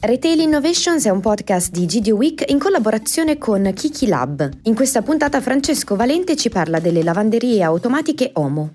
Retail Innovations è un podcast di GD Week in collaborazione con Kiki Lab. In questa puntata Francesco Valente ci parla delle lavanderie automatiche Omo.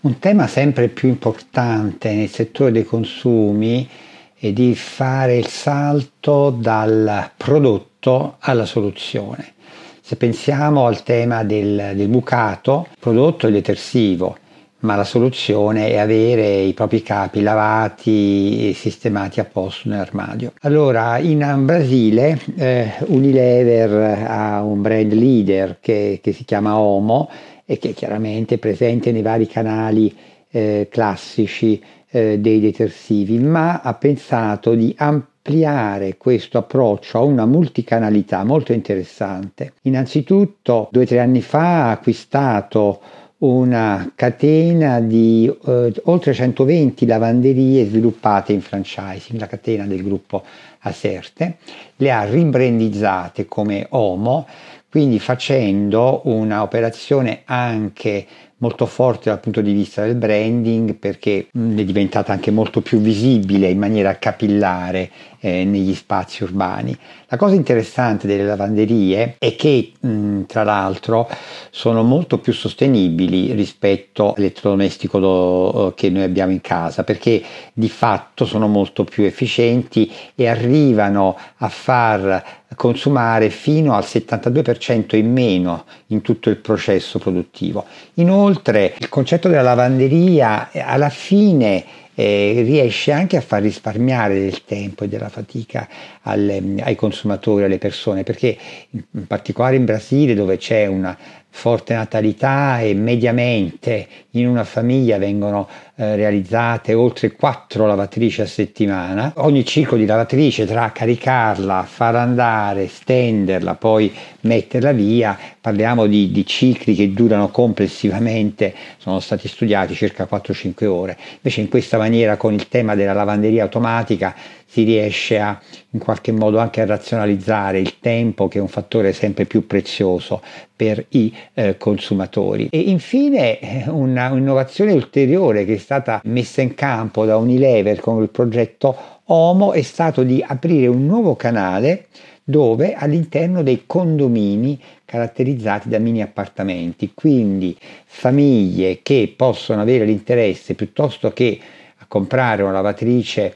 Un tema sempre più importante nel settore dei consumi è di fare il salto dal prodotto alla soluzione. Se pensiamo al tema del, del bucato, prodotto è detersivo, ma la soluzione è avere i propri capi lavati e sistemati a posto nell'armadio. Allora, in Brasile eh, Unilever ha un brand leader che, che, si chiama Omo e che chiaramente è presente nei vari canali eh, classici eh, dei detersivi, ma ha pensato di ampliare questo approccio a una multicanalità molto interessante. Innanzitutto, due o tre anni fa ha acquistato una catena di eh, oltre 120 lavanderie sviluppate in franchising, la catena del gruppo Aserte, le ha ribrandizzate come Omo, quindi facendo un'operazione anche molto forte dal punto di vista del branding perché mm, è diventata anche molto più visibile in maniera capillare eh, negli spazi urbani. La cosa interessante delle lavanderie è che mh, mm, tra l'altro sono molto più sostenibili rispetto all'elettrodomestico do, eh, che noi abbiamo in casa perché di fatto sono molto più efficienti e arrivano a far consumare fino al 72% in meno in tutto il processo produttivo. Inoltre il concetto della lavanderia eh, alla fine eh, riesce anche a far risparmiare del tempo e della fatica alle, ai consumatori, alle persone, perché in particolare in Brasile dove c'è una forte natalità e mediamente in una famiglia vengono eh, realizzate oltre 4 lavatrici a settimana. Ogni ciclo di lavatrice tra caricarla, far andare, stenderla, poi metterla via, parliamo di, di cicli che durano complessivamente, sono stati studiati circa 4-5 ore. Invece in questa maniera con il tema della lavanderia automatica si riesce a in qualche modo anche a razionalizzare il tempo che è un fattore sempre più prezioso per i eh, consumatori. E infine eh, un'innovazione ulteriore che è stata messa in campo da Unilever con il progetto Homo è stato di aprire un nuovo canale dove all'interno dei condomini caratterizzati da mini appartamenti, quindi famiglie che possono avere l'interesse piuttosto che comprare una lavatrice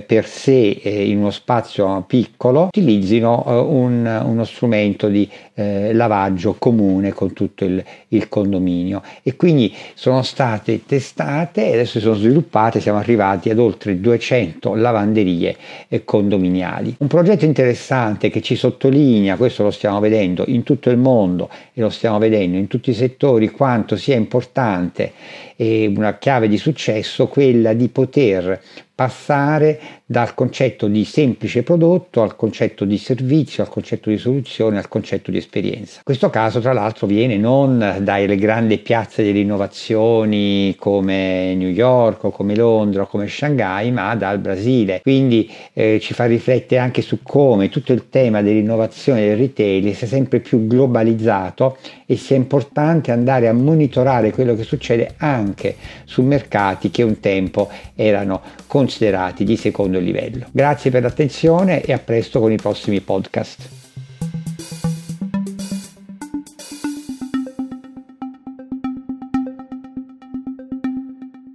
per sé eh, in uno spazio piccolo utilizzino eh, un, uno strumento di eh, lavaggio comune con tutto il, il, condominio e quindi sono state testate e adesso si sono sviluppate, siamo arrivati ad oltre 200 lavanderie eh, condominiali. Un progetto interessante che ci sottolinea, questo lo stiamo vedendo in tutto il mondo e lo stiamo vedendo in tutti i settori, quanto sia importante e una chiave di successo quella di poter passare dal concetto di semplice prodotto al concetto di servizio, al concetto di soluzione, al concetto di esperienza. Questo caso tra l'altro viene non dalle grandi piazze delle innovazioni come New York o come Londra o come Shanghai, ma dal Brasile. Quindi eh, ci fa riflettere anche su come tutto il tema dell'innovazione del retail sia sempre più globalizzato e sia importante andare a monitorare quello che succede anche su mercati che un tempo erano considerati di secondo livello. Grazie per l'attenzione e a presto con i prossimi podcast.